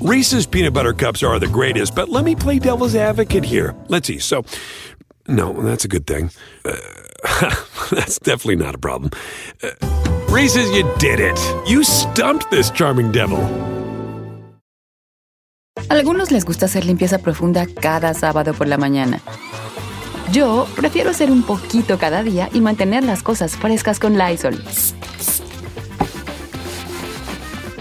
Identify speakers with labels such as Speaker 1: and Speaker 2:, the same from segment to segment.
Speaker 1: Reese's peanut butter cups are the greatest, but let me play devil's advocate here. Let's see. So, no, that's a good thing. Uh, that's definitely not a problem. Uh, Reese's, you did it. You stumped this charming devil.
Speaker 2: Algunos les gusta hacer limpieza profunda cada sábado por la mañana. Yo prefiero hacer un poquito cada día y mantener las cosas frescas con Lysol.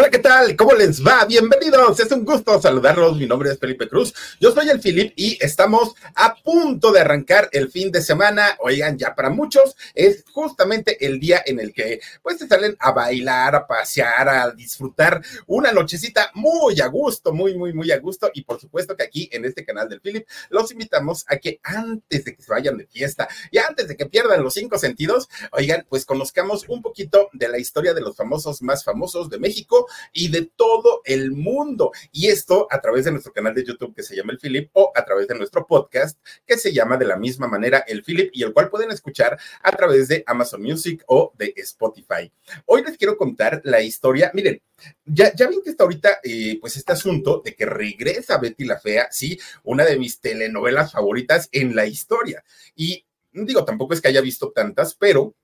Speaker 3: Hola, ¿qué tal? ¿Cómo les va? Bienvenidos. Es un gusto saludarlos. Mi nombre es Felipe Cruz. Yo soy el Filip y estamos a punto de arrancar el fin de semana. Oigan, ya para muchos es justamente el día en el que pues se salen a bailar, a pasear, a disfrutar una nochecita muy a gusto, muy, muy, muy a gusto. Y por supuesto que aquí en este canal del Philip los invitamos a que antes de que se vayan de fiesta y antes de que pierdan los cinco sentidos, oigan, pues conozcamos un poquito de la historia de los famosos más famosos de México y de todo el mundo. Y esto a través de nuestro canal de YouTube que se llama El Philip o a través de nuestro podcast que se llama de la misma manera El Philip y el cual pueden escuchar a través de Amazon Music o de Spotify. Hoy les quiero contar la historia. Miren, ya, ya ven que está ahorita, eh, pues este asunto de que regresa Betty la Fea, sí, una de mis telenovelas favoritas en la historia. Y digo, tampoco es que haya visto tantas, pero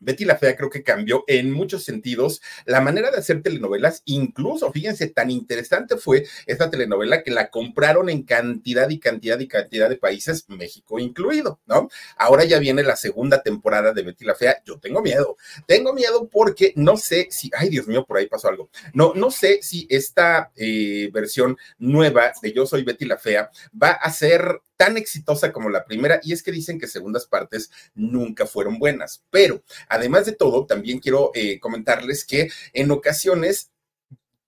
Speaker 3: Betty la Fea creo que cambió en muchos sentidos la manera de hacer telenovelas, incluso, fíjense, tan interesante fue esta telenovela que la compraron en cantidad y cantidad y cantidad de países, México incluido, ¿no? Ahora ya viene la segunda temporada de Betty la Fea, yo tengo miedo, tengo miedo porque no sé si, ay Dios mío, por ahí pasó algo, no, no sé si esta eh, versión nueva de Yo Soy Betty la Fea va a ser tan exitosa como la primera, y es que dicen que segundas partes nunca fueron buenas, pero además de todo, también quiero eh, comentarles que en ocasiones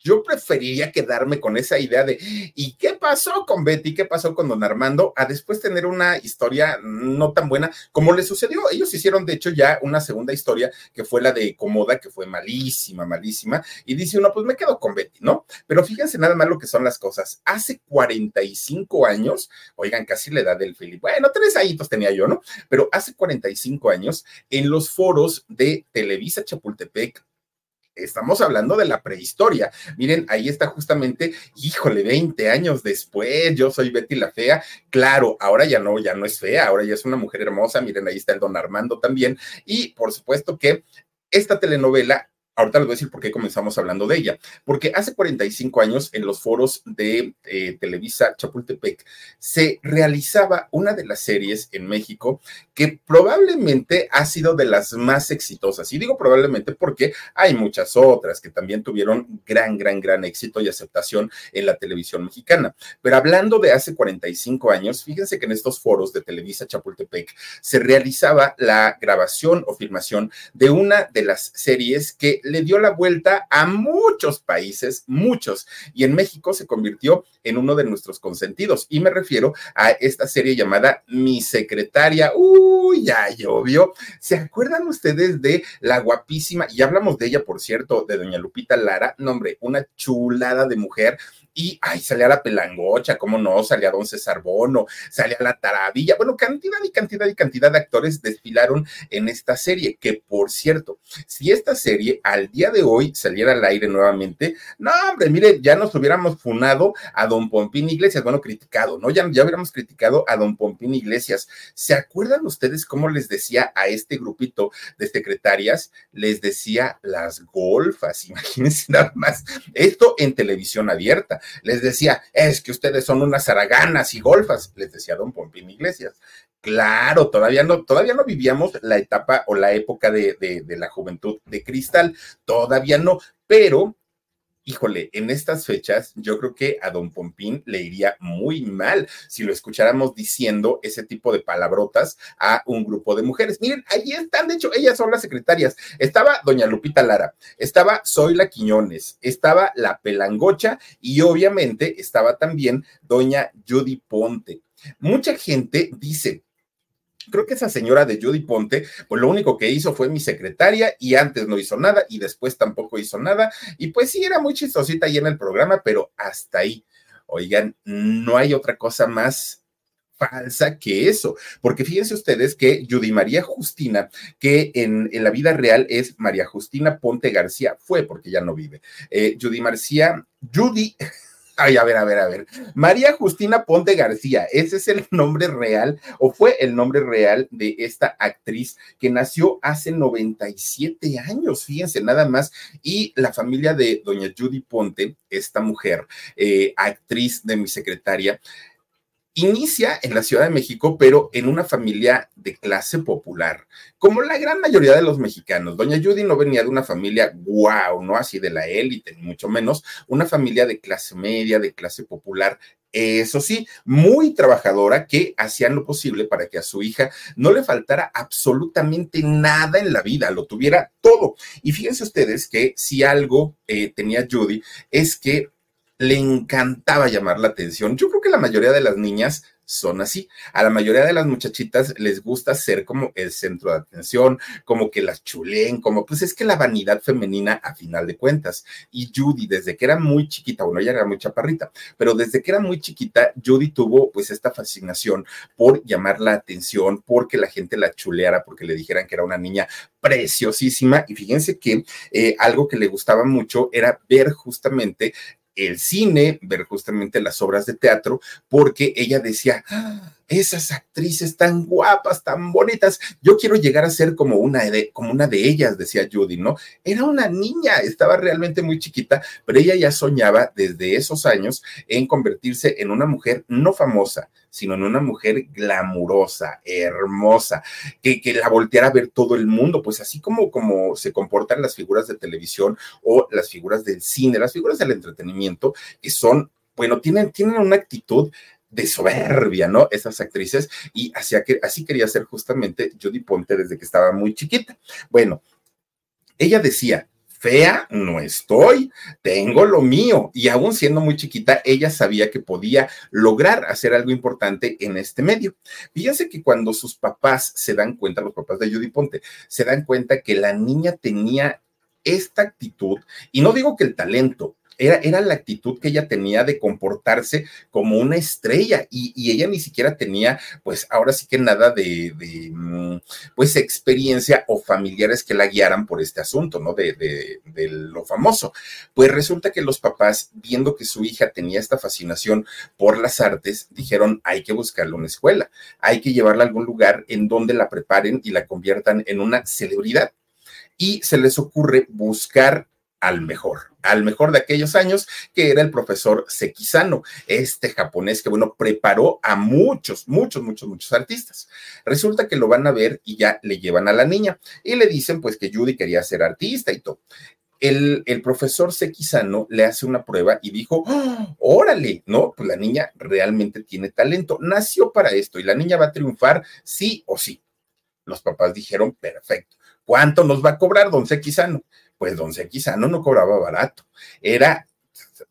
Speaker 3: yo preferiría quedarme con esa idea de ¿y qué pasó con Betty? ¿Qué pasó con Don Armando? A después tener una historia no tan buena como le sucedió. Ellos hicieron, de hecho, ya una segunda historia que fue la de Comoda, que fue malísima, malísima. Y dice uno, pues me quedo con Betty, ¿no? Pero fíjense nada más lo que son las cosas. Hace 45 años, oigan, casi la edad del Philip. Bueno, tres añitos tenía yo, ¿no? Pero hace 45 años, en los foros de Televisa Chapultepec, estamos hablando de la prehistoria. Miren, ahí está justamente, híjole, 20 años después, yo soy Betty la Fea. Claro, ahora ya no, ya no es fea, ahora ya es una mujer hermosa. Miren, ahí está el don Armando también. Y por supuesto que esta telenovela Ahorita les voy a decir por qué comenzamos hablando de ella. Porque hace 45 años en los foros de eh, Televisa Chapultepec se realizaba una de las series en México que probablemente ha sido de las más exitosas. Y digo probablemente porque hay muchas otras que también tuvieron gran, gran, gran éxito y aceptación en la televisión mexicana. Pero hablando de hace 45 años, fíjense que en estos foros de Televisa Chapultepec se realizaba la grabación o filmación de una de las series que le dio la vuelta a muchos países, muchos, y en México se convirtió en uno de nuestros consentidos. Y me refiero a esta serie llamada Mi Secretaria. Uy, ya llovió. ¿Se acuerdan ustedes de la guapísima, y hablamos de ella, por cierto, de doña Lupita Lara? nombre, una chulada de mujer y ay, salía la pelangocha, cómo no, salía Don César Bono, salía la Taravilla, bueno, cantidad y cantidad y cantidad de actores desfilaron en esta serie, que por cierto, si esta serie al día de hoy saliera al aire nuevamente, no, hombre, mire, ya nos hubiéramos funado a Don Pompín Iglesias, bueno, criticado, ¿no? Ya, ya hubiéramos criticado a Don Pompín Iglesias. ¿Se acuerdan ustedes cómo les decía a este grupito de secretarias? Les decía las golfas, imagínense nada más, esto en televisión abierta les decía, es que ustedes son unas zaraganas y golfas, les decía don Pompín Iglesias. Claro, todavía no, todavía no vivíamos la etapa o la época de, de la juventud de cristal, todavía no, pero híjole, en estas fechas yo creo que a don Pompín le iría muy mal si lo escucháramos diciendo ese tipo de palabrotas a un grupo de mujeres. Miren, ahí están, de hecho, ellas son las secretarias. Estaba doña Lupita Lara, estaba Zoila Quiñones, estaba la Pelangocha y obviamente estaba también doña Judy Ponte. Mucha gente dice, creo que esa señora de Judy Ponte, pues lo único que hizo fue mi secretaria y antes no hizo nada y después tampoco hizo nada. Y pues sí, era muy chistosita ahí en el programa, pero hasta ahí. Oigan, no hay otra cosa más falsa que eso, porque fíjense ustedes que Judy María Justina, que en, la vida real es María Justina Ponte García, fue porque ya no vive. Eh, Judy Marcía, Judy Ay, a ver, a ver, a ver. María Justina Ponte García, ese es el nombre real o fue el nombre real de esta actriz que nació hace 97 años, fíjense nada más. Y la familia de doña Judy Ponte, esta mujer, eh, actriz de mi secretaria, inicia en la Ciudad de México, pero en una familia de clase popular, como la gran mayoría de los mexicanos. Doña Judy no venía de una familia guau, no así de la élite, ni mucho menos, una familia de clase media, de clase popular. Eso sí, muy trabajadora que hacían lo posible para que a su hija no le faltara absolutamente nada en la vida, lo tuviera todo. Y fíjense ustedes que si algo eh, tenía Judy es que le encantaba llamar la atención. Yo creo que la mayoría de las niñas son así. A la mayoría de las muchachitas les gusta ser como el centro de atención, como que las chuleen, como pues es que la vanidad femenina a final de cuentas. Y Judy, desde que era muy chiquita, bueno, ella era muy chaparrita, pero desde que era muy chiquita, Judy tuvo pues esta fascinación por llamar la atención, porque la gente la chuleara, porque le dijeran que era una niña preciosísima. Y fíjense que eh, algo que le gustaba mucho era ver justamente el cine, ver justamente las obras de teatro, porque ella decía, ah, esas actrices tan guapas, tan bonitas, yo quiero llegar a ser como una de, como una de ellas, decía Judy, ¿no? Era una niña, estaba realmente muy chiquita, pero ella ya soñaba desde esos años en convertirse en una mujer no famosa, sino en una mujer glamurosa, hermosa, que, que la volteara a ver todo el mundo, pues así como, como se comportan las figuras de televisión o las figuras del cine, las figuras del entretenimiento, que son bueno, tienen, tienen una actitud de soberbia, ¿no? Esas actrices, y así, así quería ser justamente Judy Ponte desde que estaba muy chiquita. Bueno, ella decía, fea no estoy, tengo lo mío. Y aún siendo muy chiquita, ella sabía que podía lograr hacer algo importante en este medio. Fíjense que cuando sus papás se dan cuenta, los papás de Judy Ponte, se dan cuenta que la niña tenía esta actitud, y no digo que el talento, era, la actitud que ella tenía de comportarse como una estrella y, ella ni siquiera tenía, pues ahora sí que nada de, mm, pues experiencia o familiares que la guiaran por este asunto, ¿no? De, de lo famoso. Pues resulta que los papás, viendo que su hija tenía esta fascinación por las artes, dijeron, hay que buscarle una escuela, hay que llevarla a algún lugar en donde la preparen y la conviertan en una celebridad. Y se les ocurre buscar al mejor, al mejor de aquellos años, que era el profesor Sekizano, este japonés que, bueno, preparó a muchos, muchos, muchos, muchos artistas. Resulta que lo van a ver y ya le llevan a la niña y le dicen, pues, que Judy quería ser artista y todo. El, el, profesor Sekizano le hace una prueba y dijo, ¡Oh, órale, ¿no? Pues la niña realmente tiene talento, nació para esto y la niña va a triunfar sí o sí. Los papás dijeron, perfecto. ¿Cuánto nos va a cobrar don Sekizano? Pues don Sequizano no cobraba barato. Era,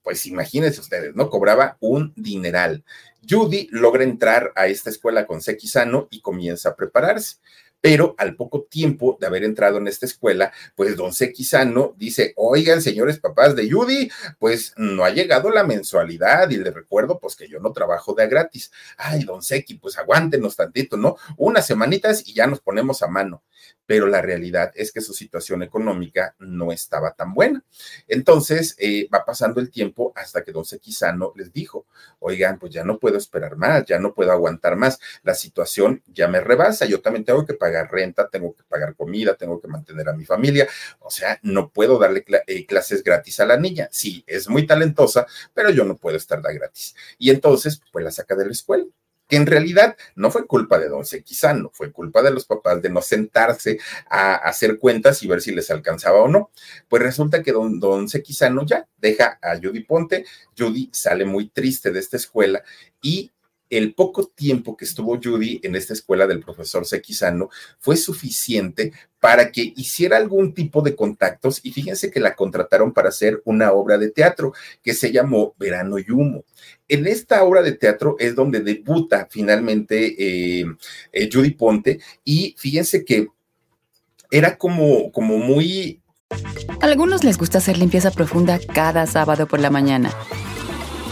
Speaker 3: pues imagínense ustedes, ¿no? Cobraba un dineral. Judy logra entrar a esta escuela con Sequizano y comienza a prepararse pero al poco tiempo de haber entrado en esta escuela, pues don Sequizano dice, oigan, señores papás de Judy, pues no ha llegado la mensualidad y le recuerdo pues que yo no trabajo de a gratis. Ay, don Sequi, pues aguántenos tantito, ¿no? Unas semanitas y ya nos ponemos a mano pero la realidad es que su situación económica no estaba tan buena. Entonces, eh, va pasando el tiempo hasta que don Sequizano les dijo, oigan, pues ya no puedo esperar más, ya no puedo aguantar más, la situación ya me rebasa, yo también tengo que pagar renta, tengo que pagar comida, tengo que mantener a mi familia, o sea, no puedo darle eh, clases gratis a la niña. Sí, es muy talentosa, pero yo no puedo estar de gratis. Y entonces, pues la saca de la escuela que en realidad no fue culpa de don Sequizano, fue culpa de los papás de no sentarse a hacer cuentas y ver si les alcanzaba o no. Pues resulta que don, Sequizano ya deja a Judy Ponte, Judy sale muy triste de esta escuela y el poco tiempo que estuvo Judy en esta escuela del profesor Sequizano fue suficiente para que hiciera algún tipo de contactos y fíjense que la contrataron para hacer una obra de teatro que se llamó Verano y Humo. En esta obra de teatro es donde debuta finalmente eh, eh, Judy Ponte y fíjense que era como, como muy...
Speaker 2: A algunos les gusta hacer limpieza profunda cada sábado por la mañana.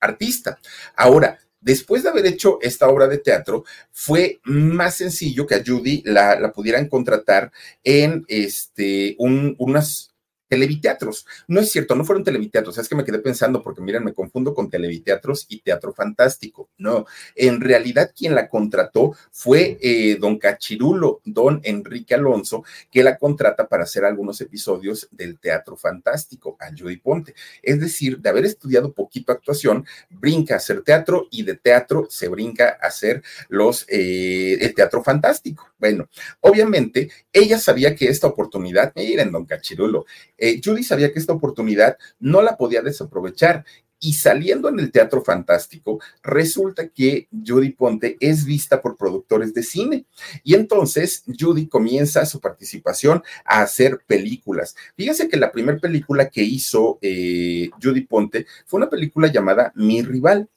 Speaker 3: artista. Ahora, después de haber hecho esta obra de teatro, fue más sencillo que a Judy la, pudieran contratar en este, un, unas televiteatros. No es cierto, no fueron televiteatros, es que me quedé pensando porque miren, me confundo con televiteatros y teatro fantástico. No, en realidad quien la contrató fue eh, don Cachirulo, don Enrique Alonso, que la contrata para hacer algunos episodios del teatro fantástico a Judy Ponte. Es decir, de haber estudiado poquito actuación, brinca a hacer teatro y de teatro se brinca a hacer los, eh, el teatro fantástico. Bueno, obviamente ella sabía que esta oportunidad, miren, don Cachirulo, eh, Judy sabía que esta oportunidad no la podía desaprovechar y saliendo en el teatro fantástico, resulta que Judy Ponte es vista por productores de cine. Y entonces Judy comienza su participación a hacer películas. Fíjense que la primera película que hizo eh, Judy Ponte fue una película llamada Mi Rival.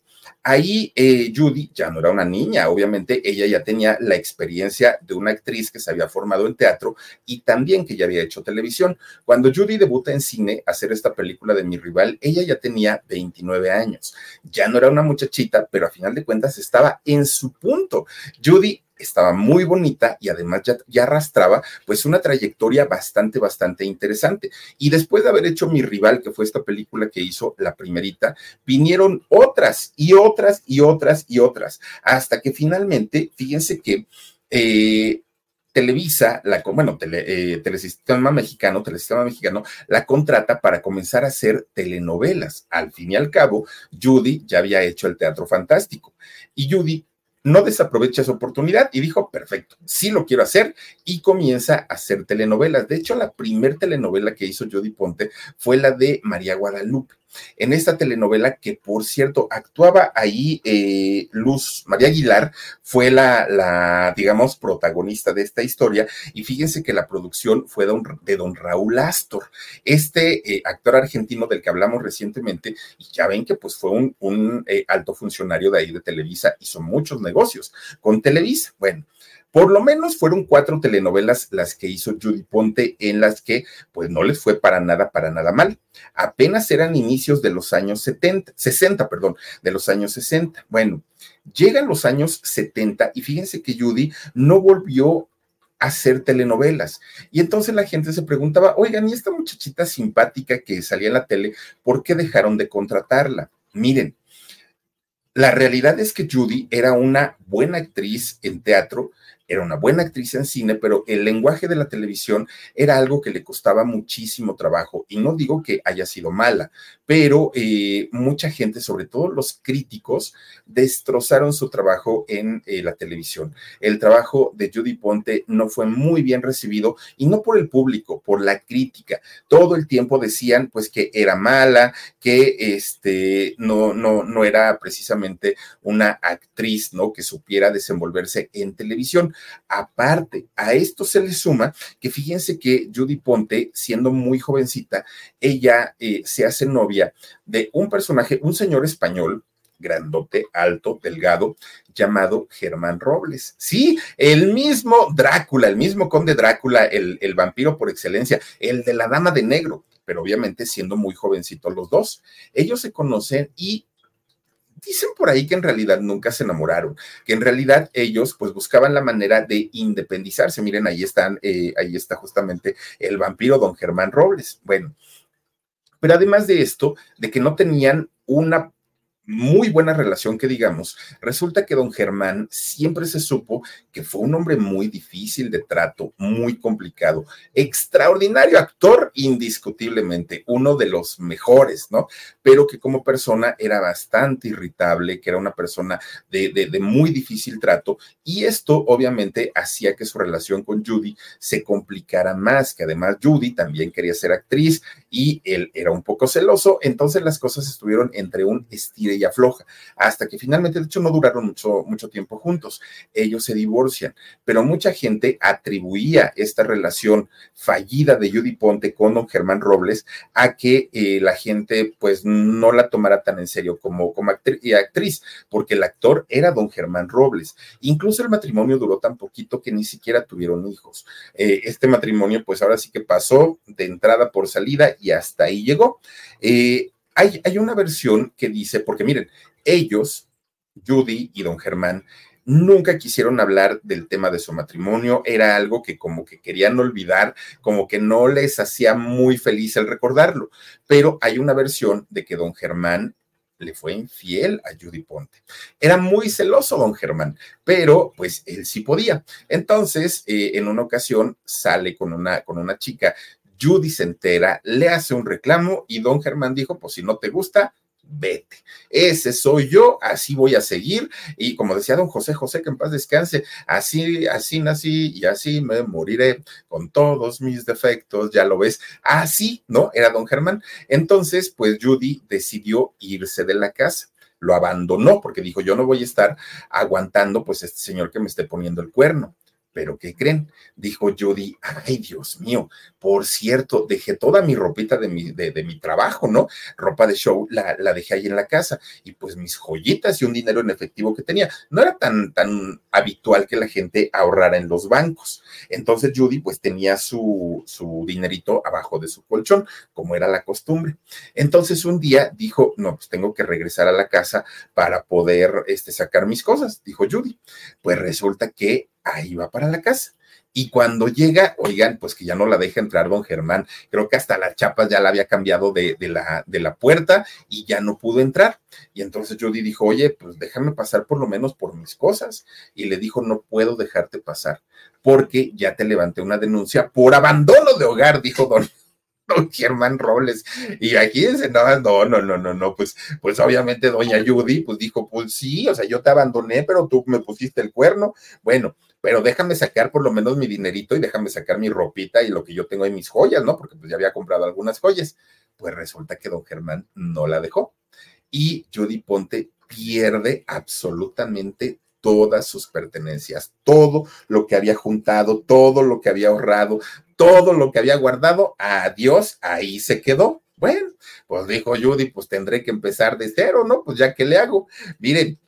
Speaker 3: Ahí eh, Judy ya no era una niña, obviamente ella ya tenía la experiencia de una actriz que se había formado en teatro y también que ya había hecho televisión. Cuando Judy debuta en cine hacer esta película de mi rival, ella ya tenía 29 años. Ya no era una muchachita, pero a final de cuentas estaba en su punto. Judy estaba muy bonita y además ya, arrastraba pues una trayectoria bastante, bastante interesante. Y después de haber hecho Mi Rival, que fue esta película que hizo la primerita, vinieron otras y otras y otras y otras, hasta que finalmente, fíjense que... Eh, Televisa, la, bueno, eh, Telesistema Mexicano, Telesistema Mexicano, la contrata para comenzar a hacer telenovelas. Al fin y al cabo, Judy ya había hecho el teatro fantástico. Y Judy no desaprovecha esa oportunidad y dijo, perfecto, sí lo quiero hacer y comienza a hacer telenovelas. De hecho, la primer telenovela que hizo Jody Ponte fue la de María Guadalupe en esta telenovela que, por cierto, actuaba ahí eh, Luz María Aguilar, fue la, digamos, protagonista de esta historia. Y fíjense que la producción fue de don, Raúl Astor, este eh, actor argentino del que hablamos recientemente. Y ya ven que pues fue un, un eh, alto funcionario de ahí de Televisa, hizo muchos negocios con Televisa. Bueno. Por lo menos fueron cuatro telenovelas las que hizo Judy Ponte en las que pues no les fue para nada, para nada mal. Apenas eran inicios de los años 70, 60, perdón, de los años 60. Bueno, llegan los años 70 y fíjense que Judy no volvió hacer telenovelas. Y entonces la gente se preguntaba, oigan, ¿y esta muchachita simpática que salía en la tele, por qué dejaron de contratarla? Miren, la realidad es que Judy era una buena actriz en teatro, era una buena actriz en cine, pero el lenguaje de la televisión era algo que le costaba muchísimo trabajo. Y no digo que haya sido mala, pero eh, mucha gente, sobre todo los críticos, destrozaron su trabajo en eh, la televisión. El trabajo de Judy Ponte no fue muy bien recibido y no por el público, por la crítica. Todo el tiempo decían pues que era mala, que este no no no era precisamente una actriz, ¿no? que supiera desenvolverse en televisión. Aparte, a esto se le suma que fíjense que Judy Ponte, siendo muy jovencita, ella eh, se hace novia de un personaje, un señor español, grandote, alto, delgado, llamado Germán Robles. Sí, el mismo Drácula, el mismo conde Drácula, el, el, vampiro por excelencia, el de la dama de negro, pero obviamente siendo muy jovencitos los dos. Ellos se conocen y dicen por ahí que en realidad nunca se enamoraron, que en realidad ellos pues buscaban la manera de independizarse. Miren, ahí están, eh, ahí está justamente el vampiro don Germán Robles. Bueno, pero además de esto, de que no tenían una muy buena relación que digamos, resulta que don Germán siempre se supo que fue un hombre muy difícil de trato, muy complicado, extraordinario actor indiscutiblemente, uno de los mejores, ¿no? Pero que como persona era bastante irritable, que era una persona de, de, muy difícil trato y esto obviamente hacía que su relación con Judy se complicara más, que además Judy también quería ser actriz y él era un poco celoso, entonces las cosas estuvieron entre un estire y afloja, hasta que finalmente, de hecho, no duraron mucho, mucho tiempo juntos. Ellos se divorcian, pero mucha gente atribuía esta relación fallida de Judy Ponte con don Germán Robles a que eh, la gente pues no la tomara tan en serio como, como actriz, porque el actor era don Germán Robles. Incluso el matrimonio duró tan poquito que ni siquiera tuvieron hijos. Eh, este matrimonio pues ahora sí que pasó de entrada por salida y hasta ahí llegó. Eh, hay, una versión que dice, porque miren, ellos, Judy y don Germán, nunca quisieron hablar del tema de su matrimonio, era algo que como que querían olvidar, como que no les hacía muy feliz el recordarlo, pero hay una versión de que don Germán le fue infiel a Judy Ponte. Era muy celoso don Germán, pero pues él sí podía. Entonces, eh, en una ocasión sale con una, con una chica, Judy se entera, le hace un reclamo y don Germán dijo, pues si no te gusta, vete. Ese soy yo, así voy a seguir. Y como decía don José José, que en paz descanse, así, así nací y así me moriré con todos mis defectos, ya lo ves. Así, ¿no? Era don Germán. Entonces, pues Judy decidió irse de la casa lo abandonó porque dijo, yo no voy a estar aguantando pues este señor que me esté poniendo el cuerno. Pero ¿qué creen? Dijo Judy, ay Dios mío, por cierto, dejé toda mi ropita de mi, de, mi trabajo, ¿no? Ropa de show, la, la, dejé ahí en la casa y pues mis joyitas y un dinero en efectivo que tenía. No era tan, tan habitual que la gente ahorrara en los bancos. Entonces Judy pues tenía su, su dinerito abajo de su colchón, como era la costumbre. Entonces un día dijo, no, pues tengo que regresar a la casa para poder este, sacar mis cosas, dijo Judy. Pues resulta que ahí va para la casa. Y cuando llega, oigan, pues que ya no la deja entrar don Germán, creo que hasta las chapas ya la había cambiado de, la, de la puerta y ya no pudo entrar. Y entonces Judy dijo, oye, pues déjame pasar por lo menos por mis cosas. Y le dijo, no puedo dejarte pasar porque ya te levanté una denuncia por abandono de hogar, dijo don, don Germán Robles. Y aquí dice, no, no, no, no, no, no, pues, pues obviamente doña Judy, pues dijo, pues sí, o sea, yo te abandoné, pero tú me pusiste el cuerno. Bueno, pero déjame sacar por lo menos mi dinerito y déjame sacar mi ropita y lo que yo tengo en mis joyas, ¿no? Porque pues ya había comprado algunas joyas. Pues resulta que don Germán no la dejó. Y Judy Ponte pierde absolutamente todas sus pertenencias, todo lo que había juntado, todo lo que había ahorrado, todo lo que había guardado, adiós, ahí se quedó. Bueno, pues dijo Judy, pues tendré que empezar de cero, ¿no? Pues ya que le hago. Miren,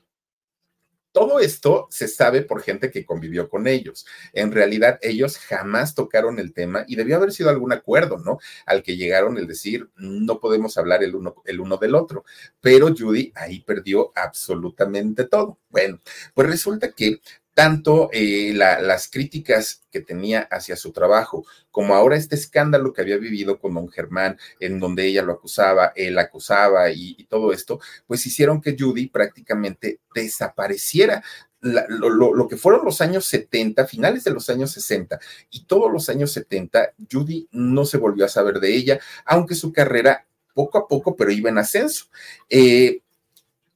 Speaker 3: todo esto se sabe por gente que convivió con ellos. En realidad, ellos jamás tocaron el tema y debió haber sido algún acuerdo, ¿no? Al que llegaron el decir, no podemos hablar el uno, el uno del otro. Pero Judy ahí perdió absolutamente todo. Bueno, pues resulta que tanto eh, las críticas que tenía hacia su trabajo, como ahora este escándalo que había vivido con don Germán, en donde ella lo acusaba, él acusaba y, todo esto, pues hicieron que Judy prácticamente desapareciera. lo, que fueron los años 70, finales de los años 60 y todos los años 70, Judy no se volvió a saber de ella, aunque su carrera poco a poco, pero iba en ascenso. Eh,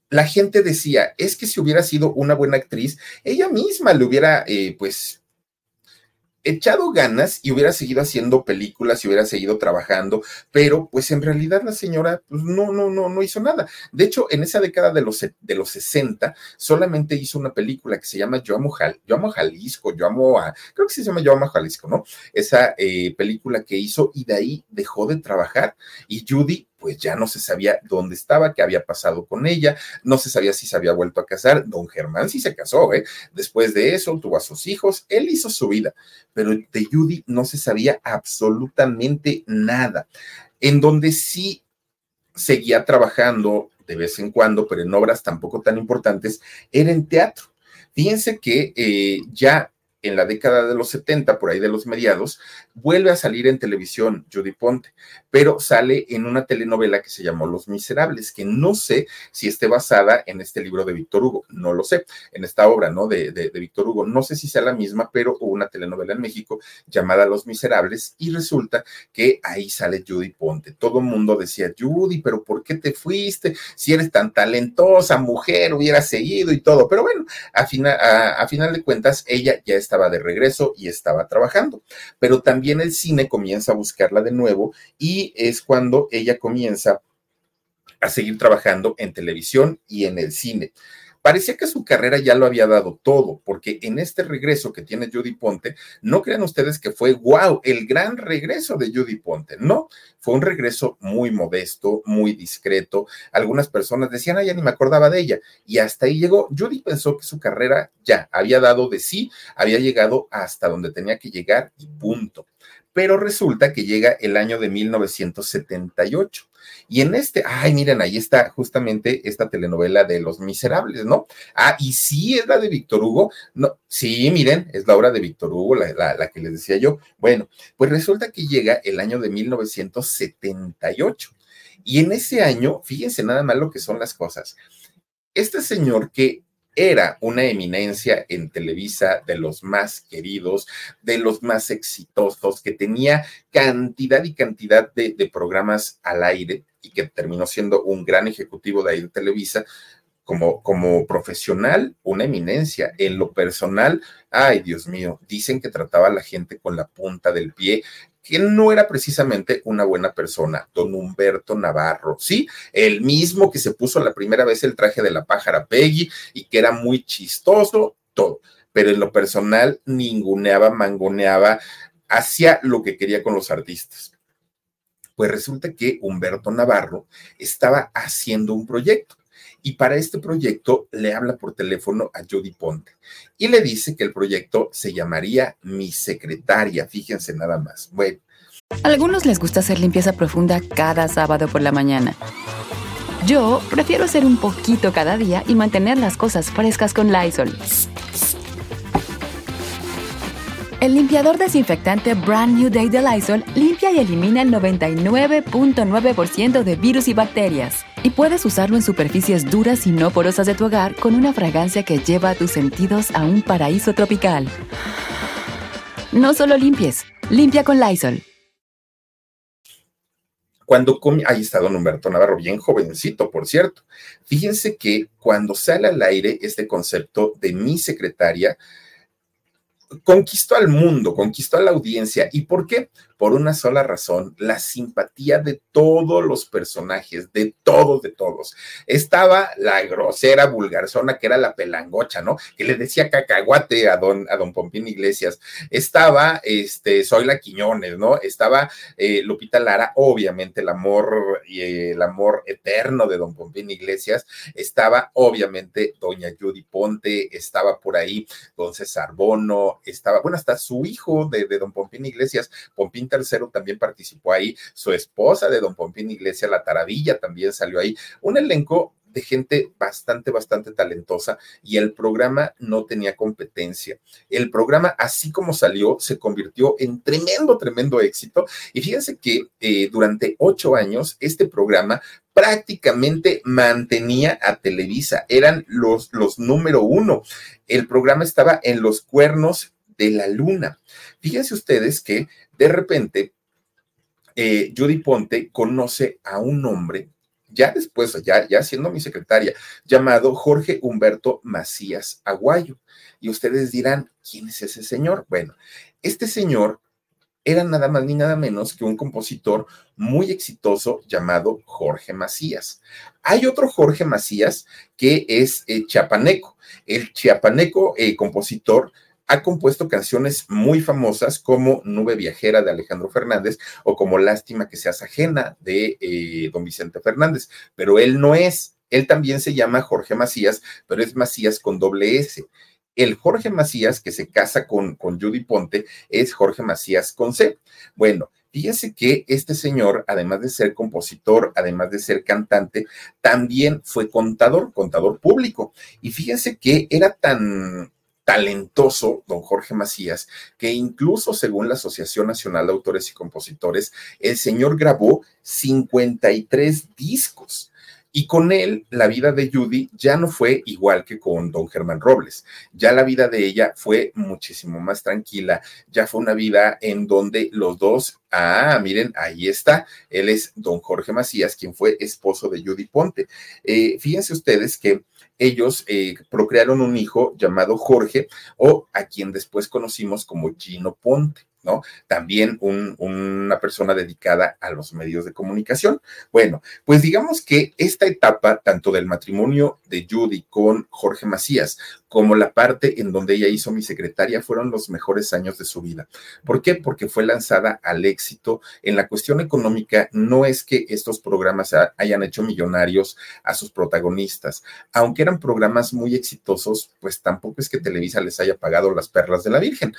Speaker 3: la gente decía, es que si hubiera sido una buena actriz, ella misma le hubiera, eh, pues, echado ganas y hubiera seguido haciendo películas y hubiera seguido trabajando, pero pues en realidad la señora pues, no, no, no, no hizo nada. De hecho, en esa década de los, de los 60 solamente hizo una película que se llama Yo amo, yo amo Jalisco, yo amo a, creo que se llama Yo amo Jalisco, ¿no? Esa eh, película que hizo y de ahí dejó de trabajar y Judy pues ya no se sabía dónde estaba, qué había pasado con ella, no se sabía si se había vuelto a casar. Don Germán sí se casó, ¿eh? Después de eso tuvo a sus hijos, él hizo su vida, pero de Judy no se sabía absolutamente nada. En donde sí seguía trabajando de vez en cuando, pero en obras tampoco tan importantes, era en teatro. Fíjense que eh, ya en la década de los 70, por ahí de los mediados, vuelve a salir en televisión Judy Ponte, pero sale en una telenovela que se llamó Los Miserables, que no sé si esté basada en este libro de Víctor Hugo, no lo sé, en esta obra, ¿no? De, de, de Víctor Hugo, no sé si sea la misma, pero hubo una telenovela en México llamada Los Miserables y resulta que ahí sale Judy Ponte. Todo el mundo decía, Judy, pero ¿por qué te fuiste? Si eres tan talentosa, mujer, hubiera seguido y todo, pero bueno, a final, a, a final de cuentas, ella ya está estaba de regreso y estaba trabajando. Pero también el cine comienza a buscarla de nuevo y es cuando ella comienza a seguir trabajando en televisión y en el cine. Parecía que su carrera ya lo había dado todo, porque en este regreso que tiene Judy Ponte, no crean ustedes que fue wow, el gran regreso de Judy Ponte. No, fue un regreso muy modesto, muy discreto. Algunas personas decían, ah, ya ni me acordaba de ella. Y hasta ahí llegó. Judy pensó que su carrera ya había dado de sí, había llegado hasta donde tenía que llegar y punto pero resulta que llega el año de 1978. Y en este, ay, miren, ahí está justamente esta telenovela de Los Miserables, ¿no? Ah, y sí es la de Víctor Hugo. No, sí, miren, es la obra de Víctor Hugo, la, la que les decía yo. Bueno, pues resulta que llega el año de 1978. Y en ese año, fíjense nada más lo que son las cosas. Este señor que era una eminencia en Televisa, de los más queridos, de los más exitosos, que tenía cantidad y cantidad de, programas al aire y que terminó siendo un gran ejecutivo de ahí Televisa, como, como profesional, una eminencia. En lo personal, ay Dios mío, dicen que trataba a la gente con la punta del pie, que no era precisamente una buena persona, don Humberto Navarro, ¿sí? El mismo que se puso la primera vez el traje de la pájara Peggy y que era muy chistoso, todo. Pero en lo personal, ninguneaba, mangoneaba, hacía lo que quería con los artistas. Pues resulta que Humberto Navarro estaba haciendo un proyecto y para este proyecto le habla por teléfono a Judy Ponte y le dice que el proyecto se llamaría Mi Secretaria, fíjense nada más. Bueno.
Speaker 2: A algunos les gusta hacer limpieza profunda cada sábado por la mañana. Yo prefiero hacer un poquito cada día y mantener las cosas frescas con Lysol. El limpiador desinfectante Brand New Day de Lysol limpia y elimina el 99.9% de virus y bacterias. Y puedes usarlo en superficies duras y no porosas de tu hogar con una fragancia que lleva a tus sentidos a un paraíso tropical. No solo limpies, limpia con Lysol.
Speaker 3: Cuando come, ahí está don Humberto Navarro, bien jovencito, por cierto. Fíjense que cuando sale al aire este concepto de mi secretaria, conquistó al mundo, conquistó a la audiencia. ¿Y por qué? por una sola razón, la simpatía de todos los personajes, de todos, de todos. Estaba la grosera vulgarzona que era la pelangocha, ¿no? Que le decía cacahuate a don, a don Pompín Iglesias. Estaba, este, Zoila Quiñones, ¿no? Estaba eh, Lupita Lara, obviamente el amor y el amor eterno de don Pompín Iglesias. Estaba, obviamente, doña Judy Ponte, estaba por ahí don César Bono, estaba, bueno, hasta su hijo de, don Pompín Iglesias, Pompín Tercero también participó ahí, su esposa de Don Pompín Iglesia, La Taravilla, también salió ahí. Un elenco de gente bastante, bastante talentosa y el programa no tenía competencia. El programa, así como salió, se convirtió en tremendo, tremendo éxito. Y fíjense que eh, durante ocho años este programa prácticamente mantenía a Televisa, eran los, los número uno. El programa estaba en los cuernos de la luna. Fíjense ustedes que de repente eh, Judy Ponte conoce a un hombre, ya después, ya, ya siendo mi secretaria, llamado Jorge Humberto Macías Aguayo. Y ustedes dirán, ¿quién es ese señor? Bueno, este señor era nada más ni nada menos que un compositor muy exitoso llamado Jorge Macías. Hay otro Jorge Macías que es eh, chiapaneco. El chiapaneco eh, compositor ha compuesto canciones muy famosas como Nube Viajera de Alejandro Fernández o como Lástima que seas ajena de eh, don Vicente Fernández, pero él no es, él también se llama Jorge Macías, pero es Macías con doble S. El Jorge Macías que se casa con, con Judy Ponte es Jorge Macías con C. Bueno, Fíjense que este señor, además de ser compositor, además de ser cantante, también fue contador, contador público. Y fíjense que era tan talentoso, don Jorge Macías, que incluso según la Asociación Nacional de Autores y Compositores, el señor grabó 53 discos. Y con él, la vida de Judy ya no fue igual que con don Germán Robles. Ya la vida de ella fue muchísimo más tranquila. Ya fue una vida en donde los dos, ah, miren, ahí está. Él es don Jorge Macías, quien fue esposo de Judy Ponte. Eh, fíjense ustedes que ellos eh, procrearon un hijo llamado Jorge o a quien después conocimos como Gino Ponte. También una persona dedicada a los medios de comunicación. Bueno, pues digamos que esta etapa, tanto del matrimonio de Judy con Jorge Macías, como la parte en donde ella hizo mi secretaria, fueron los mejores años de su vida. ¿Por qué? Porque fue lanzada al éxito. En la cuestión económica, no es que estos programas hayan hecho millonarios a sus protagonistas. Aunque eran programas muy exitosos, pues tampoco es que Televisa les haya pagado las perlas de la Virgen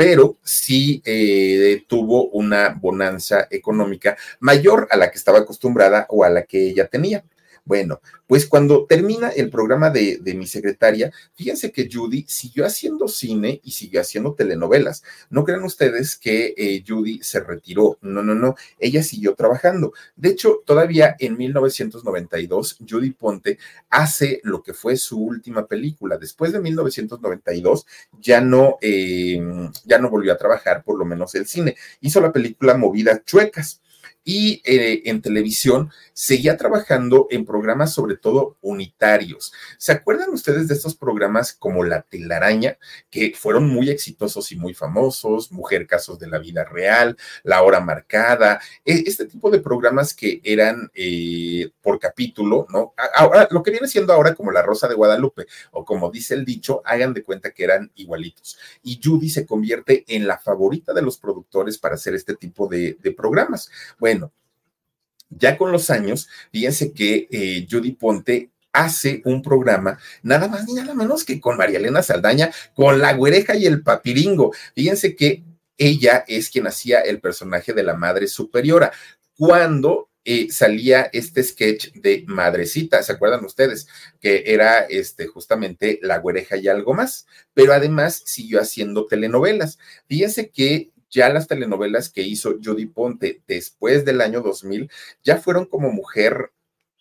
Speaker 3: pero sí eh, tuvo una bonanza económica mayor a la que estaba acostumbrada o a la que ella tenía. Bueno, pues cuando termina el programa de, mi secretaria, fíjense que Judy siguió haciendo cine y siguió haciendo telenovelas. No crean ustedes que eh, Judy se retiró. No, no, no. Ella siguió trabajando. De hecho, todavía en 1992, Judy Ponte hace lo que fue su última película. Después de 1992, ya no, em, ya no volvió a trabajar, por lo menos el cine. Hizo la película Movidas Chuecas y eh, en televisión seguía trabajando en programas sobre todo unitarios. ¿Se acuerdan ustedes de estos programas como La telaraña, que fueron muy exitosos y muy famosos? Mujer Casos de la Vida Real, La Hora Marcada, e, este tipo de programas que eran eh, por capítulo, ¿no? Ahora, lo que viene siendo ahora como La Rosa de Guadalupe, o como dice el dicho, hagan de cuenta que eran igualitos. Y Judy se convierte en la favorita de los productores para hacer este tipo de, de programas. Bueno, ya con los años, fíjense que eh, Judy Ponte hace un programa, nada más ni nada menos que con María Elena Saldaña, con la güereja y el papiringo. Fíjense que ella es quien hacía el personaje de la madre superiora. Cuando eh, salía este sketch de Madrecita, ¿se acuerdan ustedes? Que era este, justamente La güereja y algo más, pero además siguió haciendo telenovelas. Fíjense que ya las telenovelas que hizo Judy Ponte después del año 2000 ya fueron como mujer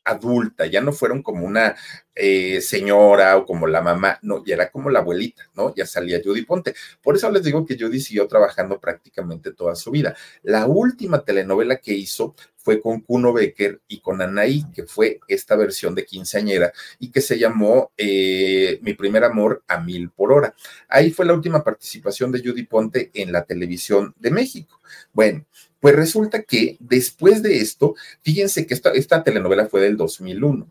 Speaker 3: adulta, ya no fueron como una eh, señora o como la mamá, no, ya era como la abuelita, ¿no? Ya salía Judy Ponte. Por eso les digo que Judy siguió trabajando prácticamente toda su vida. La última telenovela que hizo fue con Kuno Becker y con Anaí, que fue esta versión de quinceañera y que se llamó eh, Mi primer amor a mil por hora. Ahí fue la última participación de Judy Ponte en la televisión de México. Bueno, pues resulta que después de esto, fíjense que esta, telenovela fue del 2001.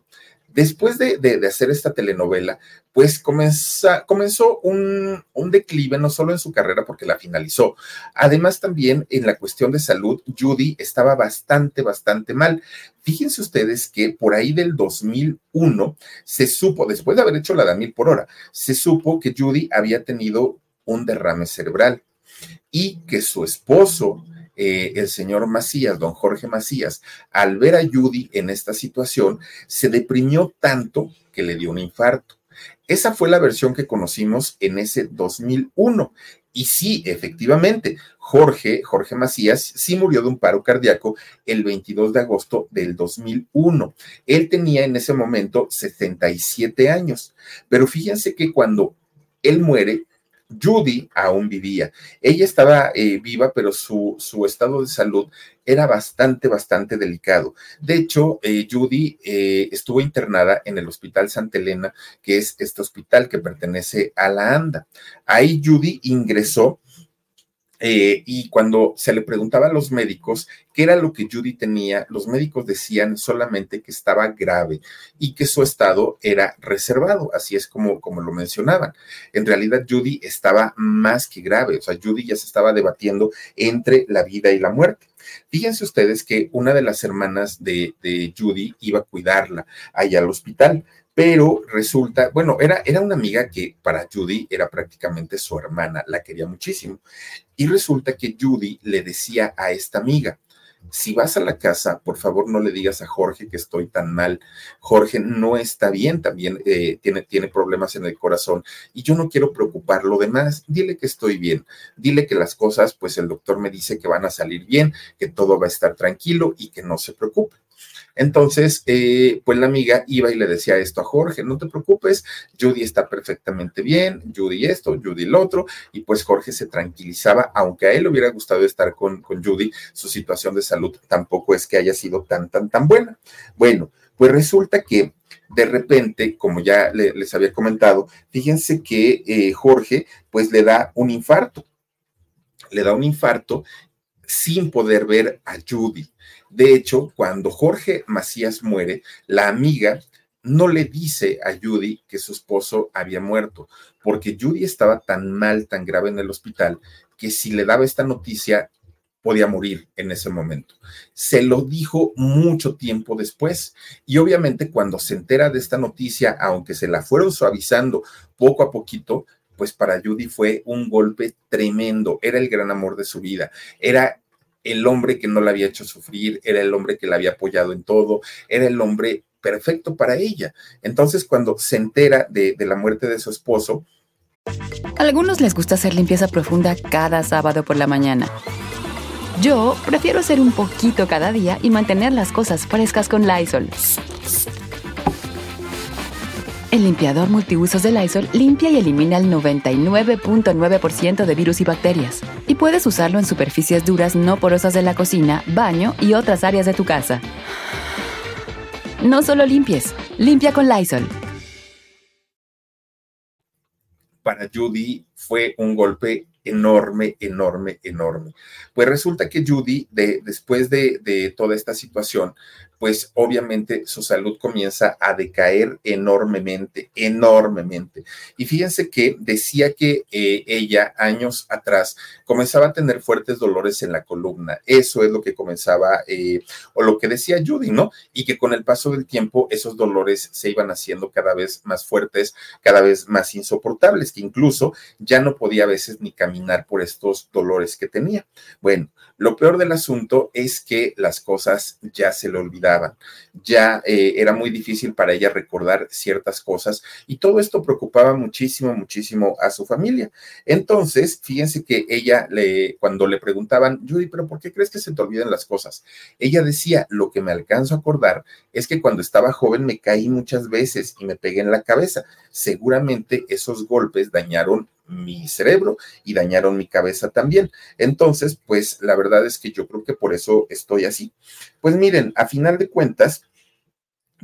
Speaker 3: Después de, hacer esta telenovela, pues comenzó un, declive, no solo en su carrera porque la finalizó, además también en la cuestión de salud, Judy estaba bastante, bastante mal. Fíjense ustedes que por ahí del 2001 se supo, después de haber hecho la de mil por hora, se supo que Judy había tenido un derrame cerebral y que su esposo eh, el señor Macías, don Jorge Macías, al ver a Judy en esta situación, se deprimió tanto que le dio un infarto. Esa fue la versión que conocimos en ese 2001. Y sí, efectivamente, Jorge, Jorge Macías, sí murió de un paro cardíaco el 22 de agosto del 2001. Él tenía en ese momento 67 años, pero fíjense que cuando él muere, Judy aún vivía. Ella estaba eh, viva, pero su, su, estado de salud era bastante, bastante delicado. De hecho, eh, Judy eh, estuvo internada en el Hospital Santa Elena, que es este hospital que pertenece a la ANDA. Ahí Judy ingresó eh, y cuando se le preguntaba a los médicos qué era lo que Judy tenía, los médicos decían solamente que estaba grave y que su estado era reservado, así es como, como lo mencionaban. En realidad Judy estaba más que grave, o sea, Judy ya se estaba debatiendo entre la vida y la muerte. Fíjense ustedes que una de las hermanas de, de Judy iba a cuidarla allá al hospital pero resulta, bueno, era, era una amiga que para Judy era prácticamente su hermana, la quería muchísimo. Y resulta que Judy le decía a esta amiga, si vas a la casa, por favor no le digas a Jorge que estoy tan mal. Jorge no está bien, también eh, tiene, tiene problemas en el corazón y yo no quiero preocuparlo de más. Dile que estoy bien, dile que las cosas, pues el doctor me dice que van a salir bien, que todo va a estar tranquilo y que no se preocupe. Entonces, eh, pues la amiga iba y le decía esto a Jorge, no te preocupes, Judy está perfectamente bien, Judy esto, Judy lo otro, y pues Jorge se tranquilizaba, aunque a él le hubiera gustado estar con, con Judy, su situación de salud tampoco es que haya sido tan, tan, tan buena. Bueno, pues resulta que de repente, como ya les había comentado, fíjense que eh, Jorge pues le da un infarto, le da un infarto sin poder ver a Judy. De hecho, cuando Jorge Macías muere, la amiga no le dice a Judy que su esposo había muerto, porque Judy estaba tan mal, tan grave en el hospital, que si le daba esta noticia, podía morir en ese momento. Se lo dijo mucho tiempo después y obviamente cuando se entera de esta noticia, aunque se la fueron suavizando poco a poquito, pues para Judy fue un golpe tremendo. Era el gran amor de su vida. Era el hombre que no la había hecho sufrir, era el hombre que la había apoyado en todo, era el hombre perfecto para ella. Entonces, cuando se entera de, la muerte de su esposo,
Speaker 2: a algunos les gusta hacer limpieza profunda cada sábado por la mañana. Yo prefiero hacer un poquito cada día y mantener las cosas frescas con Lysol. El limpiador multiusos de Lysol limpia y elimina el 99.9% de virus y bacterias. Y puedes usarlo en superficies duras no porosas de la cocina, baño y otras áreas de tu casa. No solo limpies, limpia con Lysol.
Speaker 3: Para Judy fue un golpe enorme, enorme, enorme. Pues resulta que Judy, de, después de, de, toda esta situación, pues obviamente su salud comienza a decaer enormemente, enormemente. Y fíjense que decía que eh, ella años atrás comenzaba a tener fuertes dolores en la columna. Eso es lo que comenzaba, eh, o lo que decía Judy, ¿no? Y que con el paso del tiempo esos dolores se iban haciendo cada vez más fuertes, cada vez más insoportables, que incluso ya no podía a veces ni caminar por estos dolores que tenía. Bueno, lo peor del asunto es que las cosas ya se le olvidaban, ya eh, era muy difícil para ella recordar ciertas cosas y todo esto preocupaba muchísimo, muchísimo a su familia. Entonces, fíjense que ella le, cuando le preguntaban, Judy, pero ¿por qué crees que se te olvidan las cosas? Ella decía, lo que me alcanzo a acordar es que cuando estaba joven me caí muchas veces y me pegué en la cabeza. Seguramente esos golpes dañaron mi cerebro y dañaron mi cabeza también. Entonces, pues la verdad es que yo creo que por eso estoy así. Pues miren, a final de cuentas,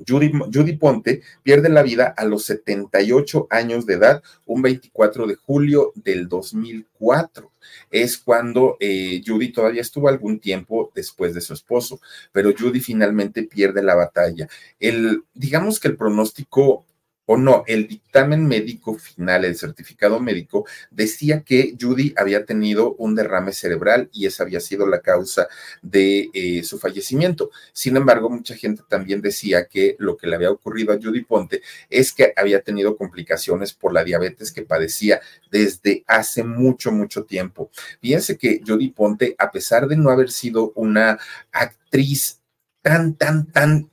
Speaker 3: Judy, Judy, Ponte pierde la vida a los 78 años de edad, un 24 de julio del 2004. Es cuando eh, Judy todavía estuvo algún tiempo después de su esposo, pero Judy finalmente pierde la batalla. El, digamos que el pronóstico o no, el dictamen médico final, el certificado médico, decía que Judy había tenido un derrame cerebral y esa había sido la causa de eh, su fallecimiento. Sin embargo, mucha gente también decía que lo que le había ocurrido a Judy Ponte es que había tenido complicaciones por la diabetes que padecía desde hace mucho, mucho tiempo. Fíjense que Judy Ponte, a pesar de no haber sido una actriz tan, tan, tan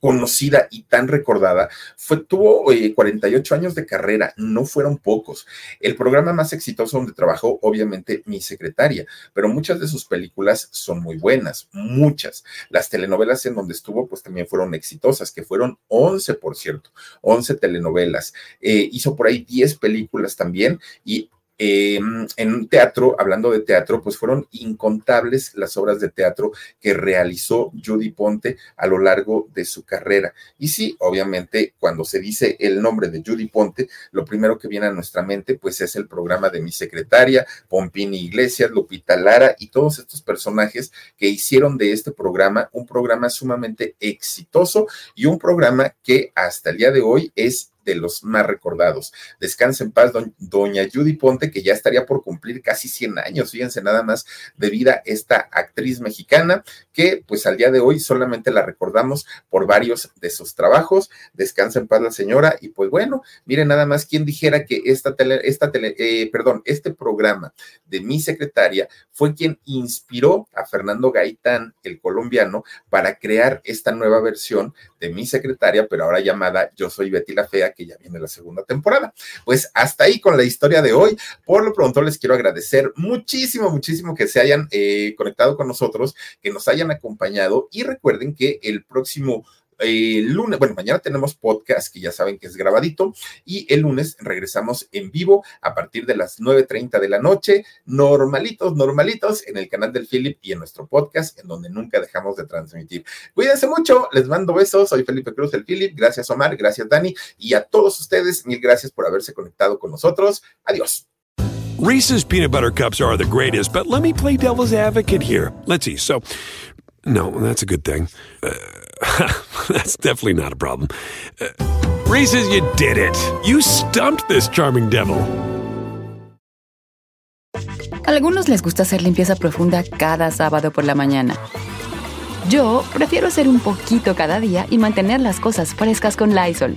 Speaker 3: conocida y tan recordada, fue, tuvo 48 eh, años de carrera, no fueron pocos. El programa más exitoso donde trabajó, obviamente, mi secretaria, pero muchas de sus películas son muy buenas, muchas. Las telenovelas en donde estuvo, pues también fueron exitosas, que fueron 11, por cierto, 11 telenovelas. Eh, hizo por ahí 10 películas también y eh, en teatro, hablando de teatro, pues fueron incontables las obras de teatro que realizó Judy Ponte a lo largo de su carrera. Y sí, obviamente, cuando se dice el nombre de Judy Ponte, lo primero que viene a nuestra mente, pues es el programa de mi secretaria, Pompini Iglesias, Lupita Lara y todos estos personajes que hicieron de este programa un programa sumamente exitoso y un programa que hasta el día de hoy es de los más recordados. Descansa en paz, doña Judy Ponte, que ya estaría por cumplir casi 100 años, fíjense nada más de vida esta actriz mexicana, que pues al día de hoy solamente la recordamos por varios de sus trabajos. Descansa en paz la señora, y pues bueno, miren nada más quién dijera que esta tele, esta tele, eh, perdón, este programa de mi secretaria fue quien inspiró a Fernando Gaitán, el colombiano, para crear esta nueva versión de mi secretaria, pero ahora llamada Yo soy Betty la Fea, que ya viene la segunda temporada. Pues hasta ahí con la historia de hoy. Por lo pronto les quiero agradecer muchísimo, muchísimo que se hayan eh, conectado con nosotros, que nos hayan acompañado y recuerden que el próximo el lunes, bueno, mañana tenemos podcast que ya saben que es grabadito y el lunes regresamos en vivo a partir de las 9.30 de la noche, normalitos, normalitos en el canal del Philip y en nuestro podcast en donde nunca dejamos de transmitir. Cuídense mucho, les mando besos, soy Felipe Cruz del Philip, gracias Omar, gracias Dani y a todos ustedes, mil gracias por haberse conectado con nosotros. Adiós.
Speaker 1: Reese's peanut butter cups are the greatest, but let me play devil's advocate here. Let's see. So, no, that's a good thing. Uh, That's definitely not a problem. Uh, Reese's, you did it. You stumped this charming devil.
Speaker 2: Algunos les gusta hacer limpieza profunda cada sábado por la mañana. Yo prefiero hacer un poquito cada día y mantener las cosas frescas con Lysol.